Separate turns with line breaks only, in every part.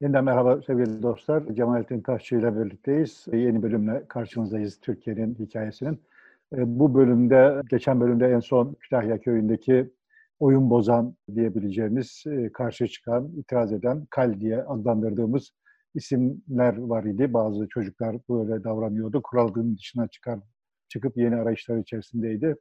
Yeniden merhaba sevgili dostlar. Cemalettin Taşçı ile birlikteyiz. Yeni bölümle karşınızdayız Türkiye'nin hikayesinin. E, bu bölümde, geçen bölümde en son Kütahya köyündeki oyun bozan diyebileceğimiz, e, karşı çıkan, itiraz eden, kal diye adlandırdığımız isimler var idi. Bazı çocuklar böyle davranıyordu. Kuralının dışına çıkar, çıkıp yeni arayışlar içerisindeydi.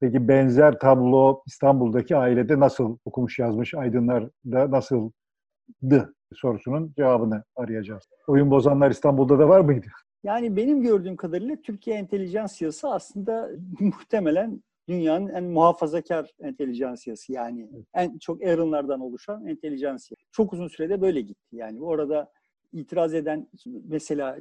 Peki benzer tablo İstanbul'daki ailede nasıl okumuş yazmış aydınlarda nasıldı sorusunun cevabını arayacağız. Oyun bozanlar İstanbul'da da var mıydı?
Yani benim gördüğüm kadarıyla Türkiye entelijansiyası aslında muhtemelen dünyanın en muhafazakar entelijansiyası yani en çok Aaron'lardan oluşan entelijansiya. Çok uzun sürede böyle gitti. Yani orada itiraz eden mesela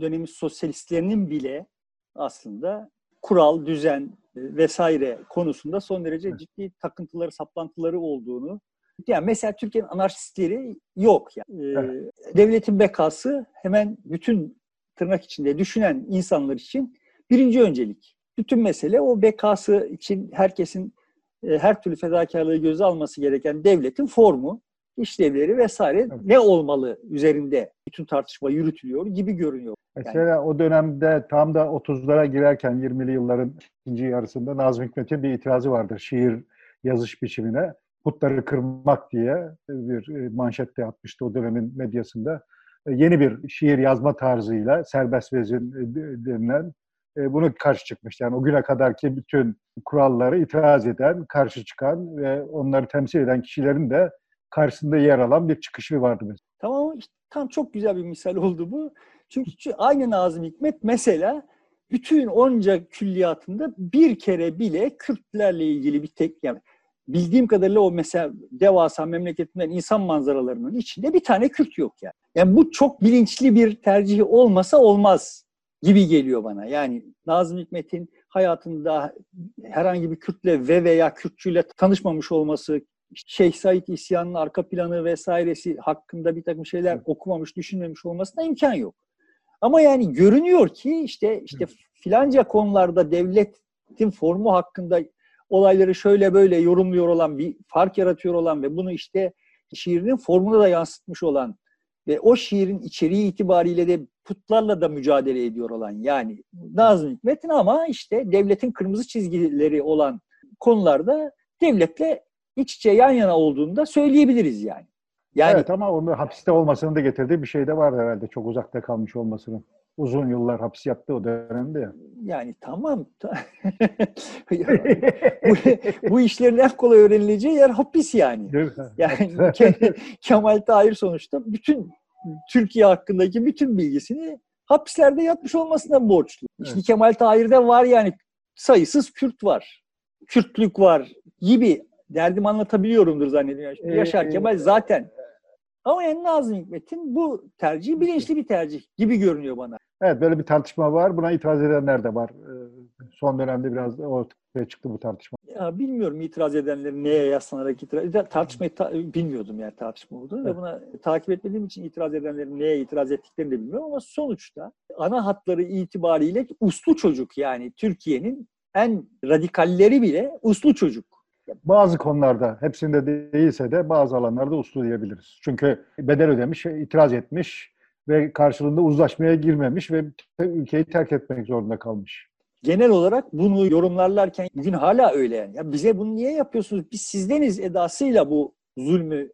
dönemin sosyalistlerinin bile aslında kural, düzen e, vesaire konusunda son derece ciddi takıntıları, saplantıları olduğunu yani mesela Türkiye'nin anarşistleri yok. Yani. Ee, evet. Devletin bekası hemen bütün tırnak içinde düşünen insanlar için birinci öncelik. Bütün mesele o bekası için herkesin e, her türlü fedakarlığı göze alması gereken devletin formu, işlevleri vesaire evet. ne olmalı üzerinde bütün tartışma yürütülüyor gibi görünüyor.
Mesela yani. o dönemde tam da 30'lara girerken 20'li yılların ikinci yarısında Nazım Hikmet'in bir itirazı vardır şiir yazış biçimine putları kırmak diye bir e, manşette atmıştı o dönemin medyasında. E, yeni bir şiir yazma tarzıyla serbest vezin e, denilen bunu karşı çıkmıştı. Yani o güne kadarki bütün kuralları itiraz eden, karşı çıkan ve onları temsil eden kişilerin de karşısında yer alan bir çıkışı vardı mesela.
Tamam işte tam çok güzel bir misal oldu bu. Çünkü aynı Nazım Hikmet mesela bütün onca külliyatında bir kere bile Kürtlerle ilgili bir tek yani bildiğim kadarıyla o mesela devasa memleketinden insan manzaralarının içinde bir tane Kürt yok yani. Yani bu çok bilinçli bir tercih olmasa olmaz gibi geliyor bana. Yani Nazım Hikmet'in hayatında herhangi bir Kürtle ve veya Kürtçüyle tanışmamış olması, Şeyh Said isyanının arka planı vesairesi hakkında bir takım şeyler okumamış, düşünmemiş olmasına imkan yok. Ama yani görünüyor ki işte işte filanca konularda devletin formu hakkında olayları şöyle böyle yorumluyor olan, bir fark yaratıyor olan ve bunu işte şiirinin formuna da yansıtmış olan ve o şiirin içeriği itibariyle de putlarla da mücadele ediyor olan yani Nazım Hikmet'in ama işte devletin kırmızı çizgileri olan konularda devletle iç içe yan yana olduğunu da söyleyebiliriz yani.
Yani, evet ama onun hapiste olmasının da getirdiği bir şey de var herhalde çok uzakta kalmış olmasının uzun yıllar hapis yattı o dönemde ya.
Yani tamam. bu, bu işlerin en kolay öğrenileceği yer hapis yani. Yani Kemal Tahir sonuçta bütün Türkiye hakkındaki bütün bilgisini hapislerde yatmış olmasından borçlu. Evet. İşte Kemal Tahir'de var yani sayısız Kürt var. Kürtlük var gibi derdim anlatabiliyorumdur zannediyorum. Ee, Yaşar Kemal zaten ama en Nazım Hikmet'in bu tercih bilinçli bir tercih gibi görünüyor bana.
Evet böyle bir tartışma var. Buna itiraz edenler de var. Ee, son dönemde biraz ortaya çıktı bu tartışma.
Ya bilmiyorum itiraz edenlerin neye yaslanarak itiraz tartışmayı ta, bilmiyordum yani tartışma olduğunu evet. ve buna takip etmediğim için itiraz edenlerin neye itiraz ettiklerini de bilmiyorum ama sonuçta ana hatları itibariyle uslu çocuk yani Türkiye'nin en radikalleri bile uslu çocuk.
Bazı konularda, hepsinde değilse de bazı alanlarda uslu diyebiliriz. Çünkü bedel ödemiş, itiraz etmiş ve karşılığında uzlaşmaya girmemiş ve ülkeyi terk etmek zorunda kalmış.
Genel olarak bunu yorumlarlarken bugün hala öyle yani. Ya bize bunu niye yapıyorsunuz? Biz sizdeniz edasıyla bu zulmü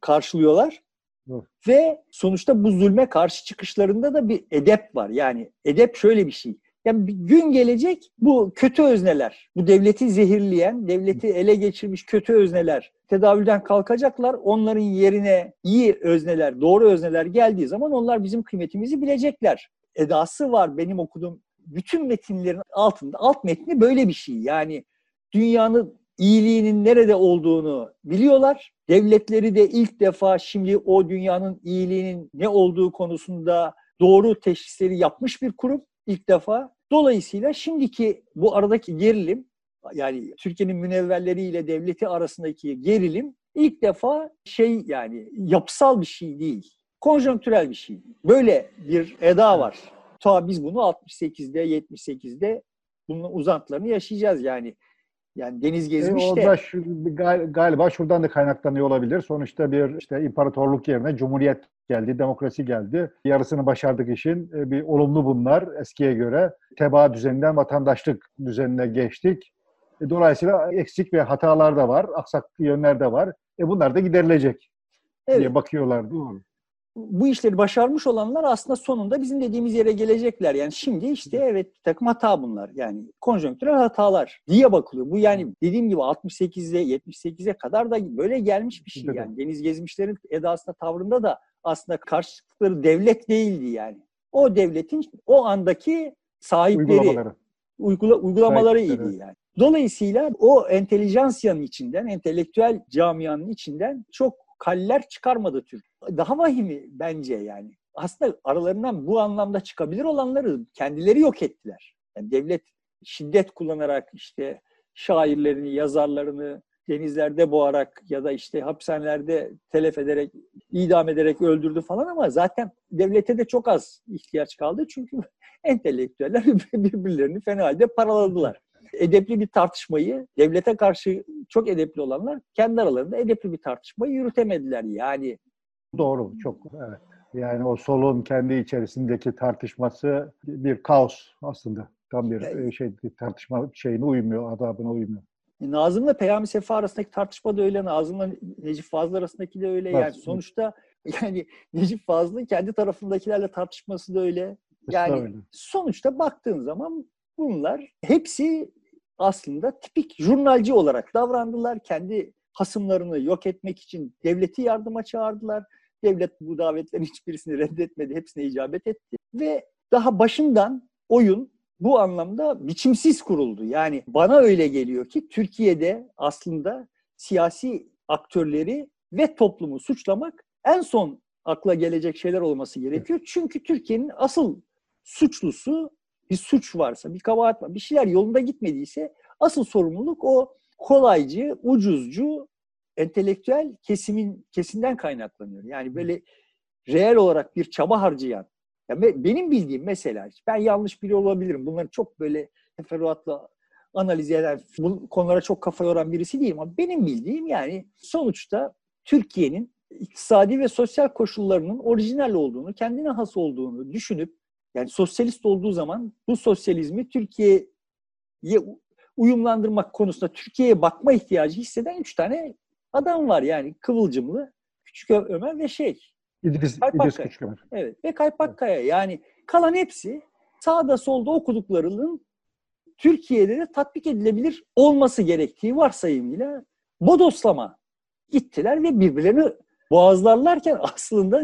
karşılıyorlar. Evet. Ve sonuçta bu zulme karşı çıkışlarında da bir edep var. Yani edep şöyle bir şey. Yani bir gün gelecek bu kötü özneler, bu devleti zehirleyen, devleti ele geçirmiş kötü özneler tedavülden kalkacaklar. Onların yerine iyi özneler, doğru özneler geldiği zaman onlar bizim kıymetimizi bilecekler. Edası var benim okuduğum bütün metinlerin altında. Alt metni böyle bir şey. Yani dünyanın iyiliğinin nerede olduğunu biliyorlar. Devletleri de ilk defa şimdi o dünyanın iyiliğinin ne olduğu konusunda doğru teşhisleri yapmış bir kurum ilk defa. Dolayısıyla şimdiki bu aradaki gerilim yani Türkiye'nin münevverleriyle devleti arasındaki gerilim ilk defa şey yani yapısal bir şey değil. Konjonktürel bir şey. Böyle bir eda var. Ta biz bunu 68'de, 78'de bunun uzantılarını yaşayacağız yani. Yani deniz gezmiş e, o
de. Da şu, galiba şuradan da kaynaklanıyor olabilir. Sonuçta bir işte imparatorluk yerine cumhuriyet geldi, demokrasi geldi. Yarısını başardık işin. E, bir olumlu bunlar eskiye göre. Tebaa düzeninden vatandaşlık düzenine geçtik. E, dolayısıyla eksik ve hatalar da var, aksak yönler de var. E bunlar da giderilecek evet. diye bakıyorlar. Doğru
bu işleri başarmış olanlar aslında sonunda bizim dediğimiz yere gelecekler. Yani şimdi işte evet bir takım hata bunlar. Yani konjonktürel hatalar diye bakılıyor. Bu yani dediğim gibi 68'e 78'e kadar da böyle gelmiş bir şey. Yani deniz gezmişlerin edasında tavrında da aslında karşılıkları devlet değildi yani. O devletin o andaki sahipleri, uygulamaları, uygula, uygulamaları idi yani. Dolayısıyla o entelijansiyanın içinden, entelektüel camianın içinden çok kaller çıkarmadı Türk. Daha vahimi bence yani. Aslında aralarından bu anlamda çıkabilir olanları kendileri yok ettiler. Yani devlet şiddet kullanarak işte şairlerini, yazarlarını denizlerde boğarak ya da işte hapishanelerde telef ederek, idam ederek öldürdü falan ama zaten devlete de çok az ihtiyaç kaldı. Çünkü entelektüeller birbirlerini fena halde paraladılar edepli bir tartışmayı devlete karşı çok edepli olanlar kendi aralarında edepli bir tartışmayı yürütemediler yani.
Doğru, çok evet. Yani o solun kendi içerisindeki tartışması bir kaos aslında. Tam bir yani, şey bir tartışma şeyine uymuyor, adabına uymuyor.
E, Nazım'la Peyami Sefa arasındaki tartışma da öyle, Nazım'la Necip Fazıl arasındaki de öyle. Yani sonuçta yani Necip Fazıl'ın kendi tarafındakilerle tartışması da öyle. Yani sonuçta baktığın zaman bunlar hepsi aslında tipik jurnalci olarak davrandılar. Kendi hasımlarını yok etmek için devleti yardıma çağırdılar. Devlet bu davetlerin hiçbirisini reddetmedi, hepsine icabet etti. Ve daha başından oyun bu anlamda biçimsiz kuruldu. Yani bana öyle geliyor ki Türkiye'de aslında siyasi aktörleri ve toplumu suçlamak en son akla gelecek şeyler olması gerekiyor. Çünkü Türkiye'nin asıl suçlusu bir suç varsa, bir kabahat var, bir şeyler yolunda gitmediyse asıl sorumluluk o kolaycı, ucuzcu, entelektüel kesimin kesimden kaynaklanıyor. Yani böyle reel olarak bir çaba harcayan. Yani benim bildiğim mesela, ben yanlış biri olabilirim. Bunları çok böyle teferruatla analiz eden, bu konulara çok kafa yoran birisi değilim ama benim bildiğim yani sonuçta Türkiye'nin iktisadi ve sosyal koşullarının orijinal olduğunu, kendine has olduğunu düşünüp yani sosyalist olduğu zaman bu sosyalizmi Türkiye'ye uyumlandırmak konusunda Türkiye'ye bakma ihtiyacı hisseden üç tane adam var yani Kıvılcımlı, Küçük Ömer ve şey.
İdris, İdris Küçük Ömer.
Evet ve Kaypakkaya yani kalan hepsi sağda solda okuduklarının Türkiye'de de tatbik edilebilir olması gerektiği varsayımıyla bodoslama gittiler ve birbirlerini boğazlarlarken aslında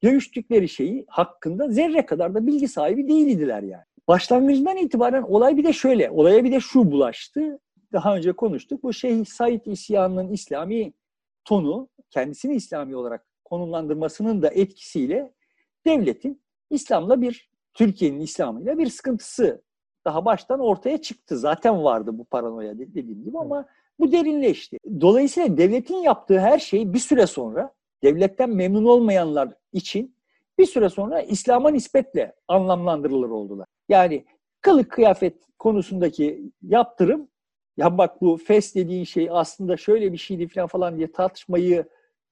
görüştükleri şeyi hakkında zerre kadar da bilgi sahibi değildiler yani. Başlangıcından itibaren olay bir de şöyle, olaya bir de şu bulaştı. Daha önce konuştuk. Bu Şeyh Said isyanının İslami tonu, kendisini İslami olarak konumlandırmasının da etkisiyle devletin İslam'la bir, Türkiye'nin İslam'ıyla bir sıkıntısı daha baştan ortaya çıktı. Zaten vardı bu paranoya dediğim gibi ama bu derinleşti. Dolayısıyla devletin yaptığı her şey bir süre sonra devletten memnun olmayanlar için bir süre sonra İslam'a nispetle anlamlandırılır oldular. Yani kılık kıyafet konusundaki yaptırım ya bak bu fes dediğin şey aslında şöyle bir şeydi falan falan diye tartışmayı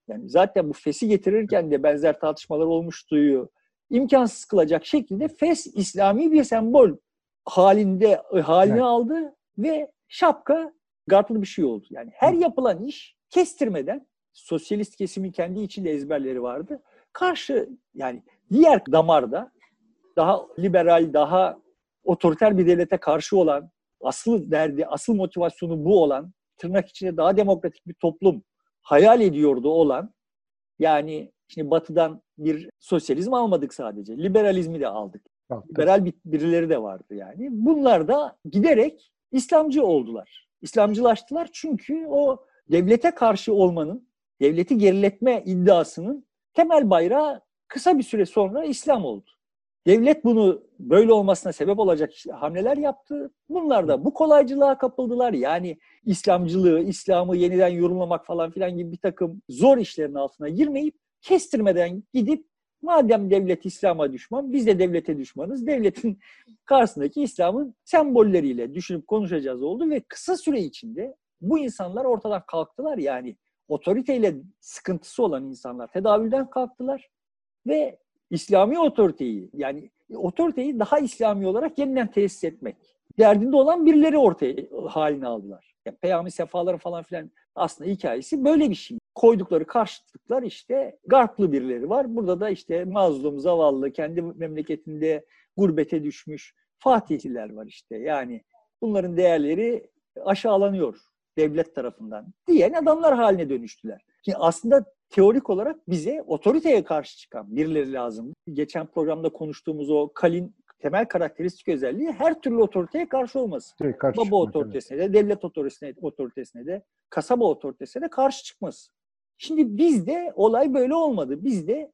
yani zaten bu fesi getirirken de benzer tartışmalar olmuştu. imkansız kılacak şekilde fes İslami bir sembol halinde haline evet. aldı ve şapka garplı bir şey oldu. Yani her yapılan iş kestirmeden sosyalist kesimin kendi içinde ezberleri vardı. Karşı yani diğer damarda daha liberal, daha otoriter bir devlete karşı olan, asıl derdi, asıl motivasyonu bu olan, tırnak içinde daha demokratik bir toplum hayal ediyordu olan, yani şimdi batıdan bir sosyalizm almadık sadece, liberalizmi de aldık. Evet. Liberal birileri de vardı yani. Bunlar da giderek İslamcı oldular. İslamcılaştılar çünkü o devlete karşı olmanın, devleti geriletme iddiasının temel bayrağı kısa bir süre sonra İslam oldu. Devlet bunu böyle olmasına sebep olacak hamleler yaptı. Bunlar da bu kolaycılığa kapıldılar. Yani İslamcılığı, İslam'ı yeniden yorumlamak falan filan gibi bir takım zor işlerin altına girmeyip kestirmeden gidip Madem devlet İslam'a düşman, biz de devlete düşmanız. Devletin karşısındaki İslam'ın sembolleriyle düşünüp konuşacağız oldu ve kısa süre içinde bu insanlar ortadan kalktılar yani otoriteyle sıkıntısı olan insanlar tedavülden kalktılar ve İslami otoriteyi yani otoriteyi daha İslami olarak yeniden tesis etmek derdinde olan birileri ortaya haline aldılar. Yani Peyami Sefaların falan filan aslında hikayesi böyle bir şey. Koydukları karşıtlıklar işte Garplı birileri var. Burada da işte mazlum, zavallı, kendi memleketinde gurbete düşmüş Fatihliler var işte. Yani bunların değerleri aşağılanıyor devlet tarafından diyen adamlar haline dönüştüler. Şimdi aslında teorik olarak bize otoriteye karşı çıkan birileri lazım. Geçen programda konuştuğumuz o Kalin temel karakteristik özelliği her türlü otoriteye karşı olması. Evet, karşı Baba çıkmak, otoritesine evet. de, devlet otoritesine, otoritesine de, kasaba otoritesine de karşı çıkması. Şimdi bizde olay böyle olmadı. Bizde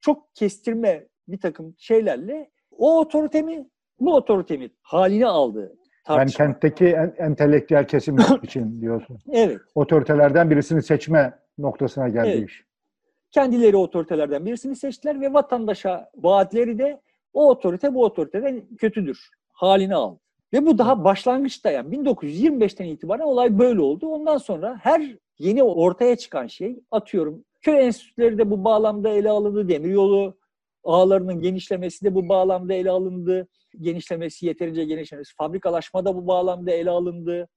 çok kestirme bir takım şeylerle o otorite mi, bu otorite mi halini aldı.
Tartışma. Yani kentteki en, entelektüel kesim için diyorsun.
Evet.
Otoritelerden birisini seçme noktasına geldi evet. iş.
Kendileri otoritelerden birisini seçtiler ve vatandaşa vaatleri de o otorite bu otoriteden kötüdür halini aldı. Ve bu daha başlangıçta yani 1925'ten itibaren olay böyle oldu. Ondan sonra her yeni ortaya çıkan şey atıyorum köy enstitüleri de bu bağlamda ele alındı. Demiryolu ağlarının genişlemesi de bu bağlamda ele alındı. Genişlemesi, yeterince genişlemesi. Fabrikalaşma da bu bağlamda ele alındı.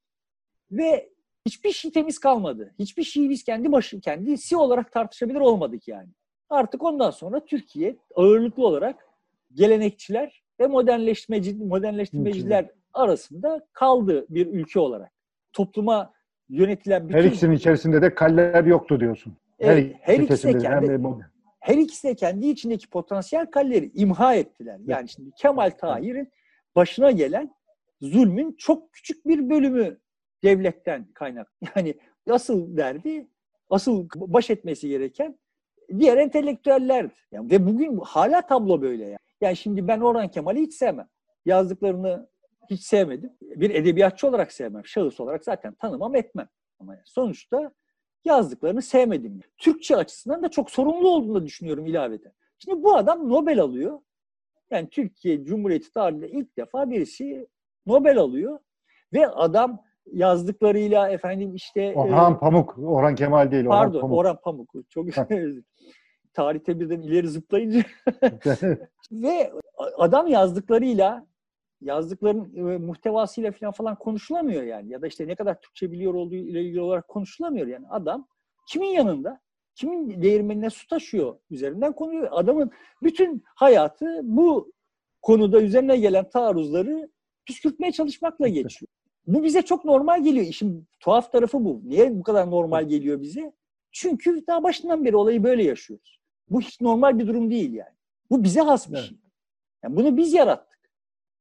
Ve hiçbir şey temiz kalmadı. Hiçbir şeyi biz kendi başı, kendisi olarak tartışabilir olmadık yani. Artık ondan sonra Türkiye ağırlıklı olarak gelenekçiler ve modernleşmeci, modernleştirmeciler arasında kaldı bir ülke olarak. Topluma yönetilen
bütün... Her ikisinin içerisinde de kaller yoktu diyorsun.
Evet, her, her ikisi de kendi, her ikisi de kendi içindeki potansiyel kalleri imha ettiler. Yani şimdi Kemal Tahir'in başına gelen zulmün çok küçük bir bölümü devletten kaynak. Yani asıl derdi, asıl baş etmesi gereken diğer entelektüellerdi. Yani ve bugün hala tablo böyle yani. Yani şimdi ben Orhan Kemal'i hiç sevmem. Yazdıklarını hiç sevmedim. Bir edebiyatçı olarak sevmem. Şahıs olarak zaten tanımam etmem. Ama sonuçta yazdıklarını sevmedim. Türkçe açısından da çok sorumlu olduğunu düşünüyorum ilaveten. Şimdi bu adam Nobel alıyor. Yani Türkiye Cumhuriyeti tarihinde ilk defa birisi Nobel alıyor. Ve adam yazdıklarıyla efendim işte...
Orhan e, Pamuk, Orhan Kemal değil.
Orhan pardon, Pamuk. Orhan Pamuk. Çok tarihte birden ileri zıplayınca ve adam yazdıklarıyla yazdıkların e, muhtevasıyla falan falan konuşulamıyor yani. Ya da işte ne kadar Türkçe biliyor olduğu ile ilgili olarak konuşulamıyor yani. Adam kimin yanında? Kimin değirmenine su taşıyor üzerinden konuyu. Adamın bütün hayatı bu konuda üzerine gelen taarruzları püskürtmeye çalışmakla geçiyor. Bu bize çok normal geliyor. İşin tuhaf tarafı bu. Niye bu kadar normal geliyor bize? Çünkü daha başından beri olayı böyle yaşıyoruz. Bu hiç normal bir durum değil yani. Bu bize has bir evet. şey. Yani bunu biz yarattık.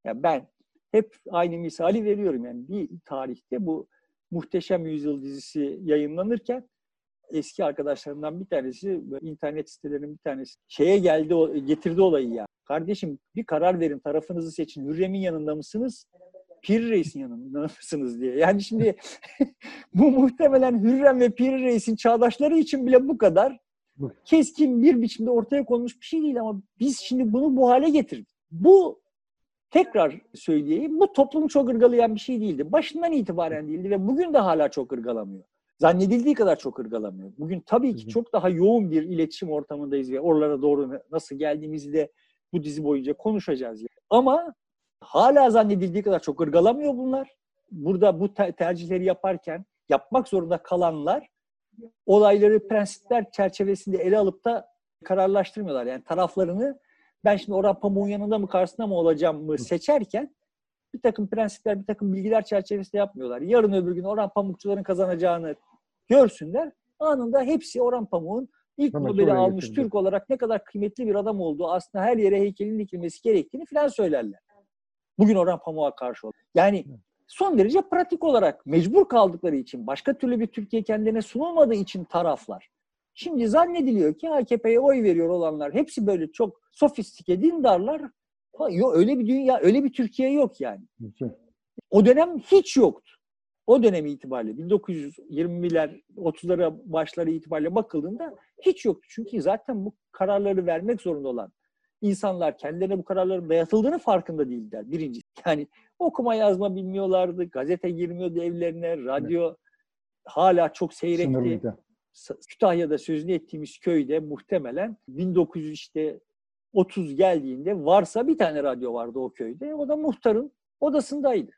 Yani ben hep aynı misali veriyorum. Yani bir tarihte bu Muhteşem Yüzyıl dizisi yayınlanırken eski arkadaşlarımdan bir tanesi internet sitelerinin bir tanesi şeye geldi getirdi olayı ya. Kardeşim bir karar verin tarafınızı seçin. Hürrem'in yanında mısınız? Pir Reis'in yanında mısınız diye. Yani şimdi bu muhtemelen Hürrem ve Pir Reis'in çağdaşları için bile bu kadar keskin bir biçimde ortaya konmuş bir şey değil ama biz şimdi bunu bu hale getirdik. Bu tekrar söyleyeyim bu toplumu çok ırgalayan bir şey değildi. Başından itibaren değildi ve bugün de hala çok ırgalamıyor. Zannedildiği kadar çok ırgalamıyor. Bugün tabii ki çok daha yoğun bir iletişim ortamındayız ve oralara doğru nasıl geldiğimizi de bu dizi boyunca konuşacağız. Yani. Ama hala zannedildiği kadar çok ırgalamıyor bunlar. Burada bu tercihleri yaparken yapmak zorunda kalanlar olayları prensipler çerçevesinde ele alıp da kararlaştırmıyorlar. Yani taraflarını ben şimdi Orhan Pamuk'un yanında mı karşısında mı olacağım mı seçerken bir takım prensipler, bir takım bilgiler çerçevesinde yapmıyorlar. Yarın öbür gün Orhan Pamukçuların kazanacağını görsünler. Anında hepsi Orhan Pamuk'un ilk Nobel'i almış getirdi. Türk olarak ne kadar kıymetli bir adam olduğu, aslında her yere heykelin dikilmesi gerektiğini falan söylerler. Bugün Orhan Pamuk'a karşı oldu. Yani son derece pratik olarak mecbur kaldıkları için, başka türlü bir Türkiye kendine sunulmadığı için taraflar. Şimdi zannediliyor ki AKP'ye oy veriyor olanlar hepsi böyle çok sofistike dindarlar. Yok öyle bir dünya, öyle bir Türkiye yok yani. O dönem hiç yoktu. O dönem itibariyle 1920'ler, 30'lara başları itibariyle bakıldığında Hiç yok. Çünkü zaten bu kararları vermek zorunda olan insanlar kendilerine bu kararların dayatıldığını farkında değiller. Birinci. Yani okuma yazma bilmiyorlardı. Gazete girmiyordu evlerine. Radyo evet. hala çok seyrekti. Sınırlıydı. Kütahya'da sözünü ettiğimiz köyde muhtemelen 1900 işte 30 geldiğinde varsa bir tane radyo vardı o köyde. O da muhtarın odasındaydı.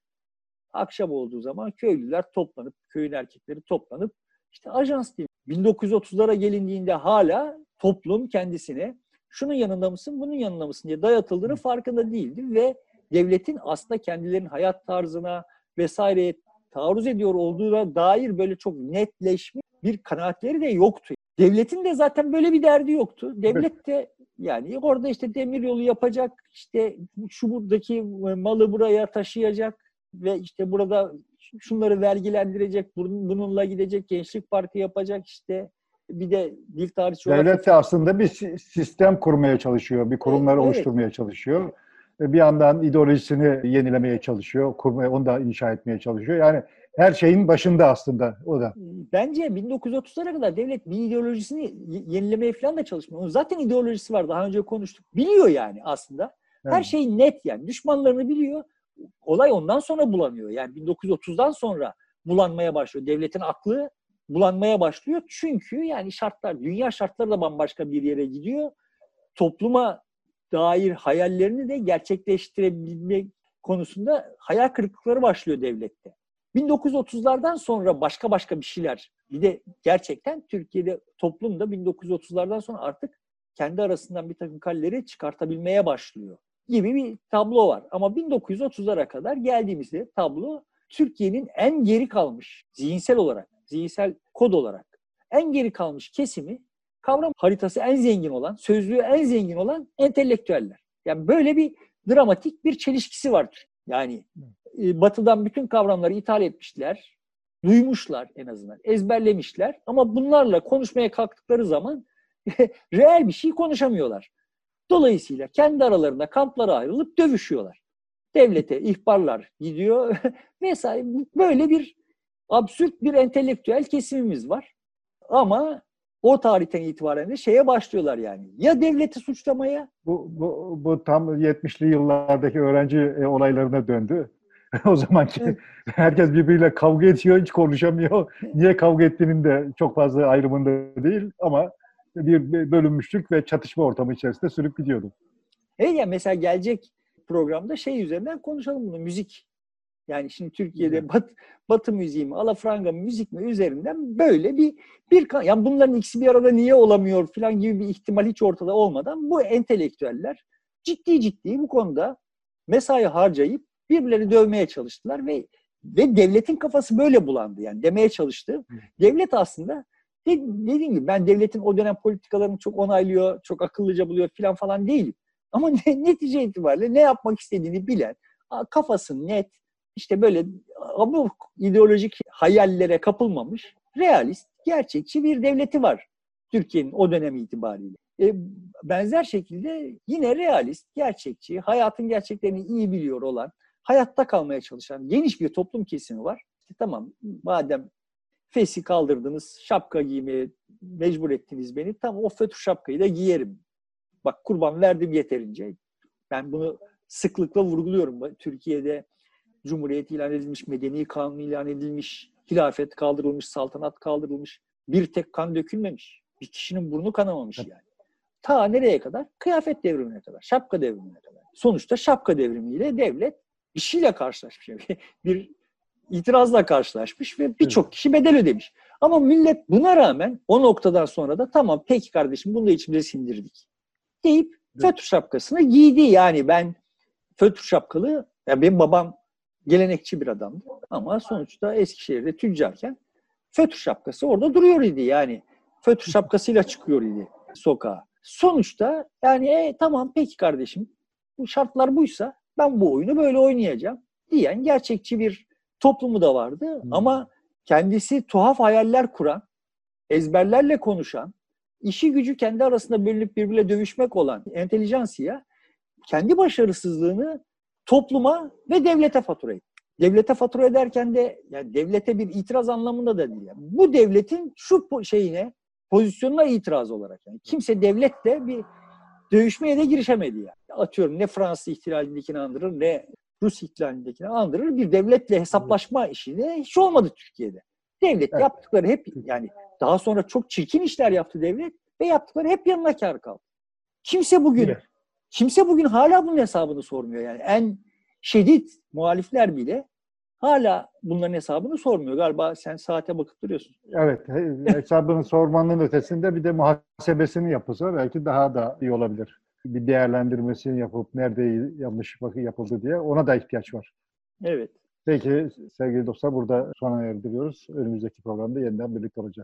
Akşam olduğu zaman köylüler toplanıp, köyün erkekleri toplanıp işte ajans değil. 1930'lara gelindiğinde hala toplum kendisine şunun yanında mısın, bunun yanında mısın diye dayatıldığını farkında değildi ve devletin aslında kendilerinin hayat tarzına vesaireye taarruz ediyor olduğuna dair böyle çok netleşmiş bir kanaatleri de yoktu. Devletin de zaten böyle bir derdi yoktu. Devlet de yani orada işte demir yolu yapacak, işte şu buradaki malı buraya taşıyacak ve işte burada şunları vergilendirecek, bununla gidecek, gençlik parti yapacak işte bir de dil tarihçi
olarak... Devlet de aslında bir sistem kurmaya çalışıyor, bir kurumlar evet, oluşturmaya çalışıyor. Bir yandan ideolojisini yenilemeye çalışıyor, kurmaya, onu da inşa etmeye çalışıyor. Yani her şeyin başında aslında o da.
Bence 1930'lara kadar devlet bir ideolojisini yenilemeye falan da çalışmıyor. Onun zaten ideolojisi var. Daha önce konuştuk. Biliyor yani aslında. Her evet. şey net yani. Düşmanlarını biliyor. Olay ondan sonra bulanıyor. Yani 1930'dan sonra bulanmaya başlıyor. Devletin aklı bulanmaya başlıyor. Çünkü yani şartlar, dünya şartları da bambaşka bir yere gidiyor. Topluma dair hayallerini de gerçekleştirebilmek konusunda hayal kırıklıkları başlıyor devlette. 1930'lardan sonra başka başka bir şeyler. Bir de gerçekten Türkiye'de toplum da 1930'lardan sonra artık kendi arasından bir takım kalleri çıkartabilmeye başlıyor gibi bir tablo var. Ama 1930'lara kadar geldiğimizde tablo Türkiye'nin en geri kalmış zihinsel olarak, zihinsel kod olarak en geri kalmış kesimi kavram haritası en zengin olan, sözlüğü en zengin olan entelektüeller. Yani böyle bir dramatik bir çelişkisi vardır. Yani e, batıdan bütün kavramları ithal etmişler, duymuşlar en azından, ezberlemişler ama bunlarla konuşmaya kalktıkları zaman reel bir şey konuşamıyorlar. Dolayısıyla kendi aralarında kamplara ayrılıp dövüşüyorlar. Devlete ihbarlar gidiyor vesaire. Böyle bir absürt bir entelektüel kesimimiz var. Ama o tarihten itibaren de şeye başlıyorlar yani. Ya devleti suçlamaya.
Bu, bu, bu tam 70'li yıllardaki öğrenci e, olaylarına döndü. o zaman ki herkes birbiriyle kavga ediyor, hiç konuşamıyor. Niye kavga ettiğinin de çok fazla ayrımında değil ama bir bölünmüşlük ve çatışma ortamı içerisinde sürüp gidiyordu.
Evet yani mesela gelecek programda şey üzerinden konuşalım bunu. Müzik yani şimdi Türkiye'de bat, Batı müziği mi, alafranga müzik mi üzerinden böyle bir bir yani bunların ikisi bir arada niye olamıyor falan gibi bir ihtimal hiç ortada olmadan bu entelektüeller ciddi ciddi bu konuda mesai harcayıp birbirlerini dövmeye çalıştılar ve ve devletin kafası böyle bulandı yani demeye çalıştı. Devlet aslında de, dediğim gibi ben devletin o dönem politikalarını çok onaylıyor, çok akıllıca buluyor falan falan değilim. Ama ne, netice itibariyle ne yapmak istediğini bilen, kafası net, işte böyle bu ideolojik hayallere kapılmamış, realist, gerçekçi bir devleti var Türkiye'nin o dönem itibariyle. E, benzer şekilde yine realist, gerçekçi, hayatın gerçeklerini iyi biliyor olan, hayatta kalmaya çalışan geniş bir toplum kesimi var. İşte tamam madem fesi kaldırdınız, şapka giymeye mecbur ettiniz beni. Tamam o fötr şapkayı da giyerim. Bak kurban verdim yeterince. Ben bunu sıklıkla vurguluyorum. Türkiye'de Cumhuriyet ilan edilmiş, medeni kanun ilan edilmiş, hilafet kaldırılmış, saltanat kaldırılmış. Bir tek kan dökülmemiş. Bir kişinin burnu kanamamış yani. Ta nereye kadar? Kıyafet devrimine kadar, şapka devrimine kadar. Sonuçta şapka devrimiyle devlet bir şeyle karşılaşmış. bir itirazla karşılaşmış ve birçok kişi bedel ödemiş. Ama millet buna rağmen o noktadan sonra da tamam peki kardeşim bunu da içimize sindirdik deyip fötr şapkasını giydi. Yani ben fötr şapkalı, ya benim babam gelenekçi bir adamdı ama sonuçta Eskişehir'de tüccarken fötr şapkası orada duruyor idi yani. Fötr şapkasıyla çıkıyor idi sokağa. Sonuçta yani e, tamam peki kardeşim bu şartlar buysa ben bu oyunu böyle oynayacağım diyen gerçekçi bir toplumu da vardı. Hmm. Ama kendisi tuhaf hayaller kuran, ezberlerle konuşan, işi gücü kendi arasında bölünüp birbirle dövüşmek olan entelijansiya kendi başarısızlığını topluma ve devlete fatura etti. Devlete fatura ederken de yani devlete bir itiraz anlamında da değil. Yani bu devletin şu şeyine, pozisyonuna itiraz olarak. Yani kimse devletle bir dövüşmeye de girişemedi yani. Atıyorum ne Fransız ihtilalindekini andırır ne Rus ihtilalindekini andırır. Bir devletle hesaplaşma işi de hiç olmadı Türkiye'de. Devlet
Evet.
yaptıkları hep yani daha sonra çok çirkin işler yaptı devlet ve yaptıkları hep yanına kar kaldı. Kimse bugün
Evet.
Kimse bugün hala bunun hesabını sormuyor yani. En şiddet muhalifler bile hala bunların hesabını sormuyor. Galiba sen saate bakıp duruyorsun.
Evet, he- hesabını sormanın ötesinde bir de muhasebesini yapılsa belki daha da iyi olabilir. Bir değerlendirmesini yapıp nerede yanlış yapıldı diye ona da ihtiyaç var.
Evet.
Peki sevgili dostlar burada sona erdiriyoruz. Önümüzdeki programda yeniden birlikte olacağız.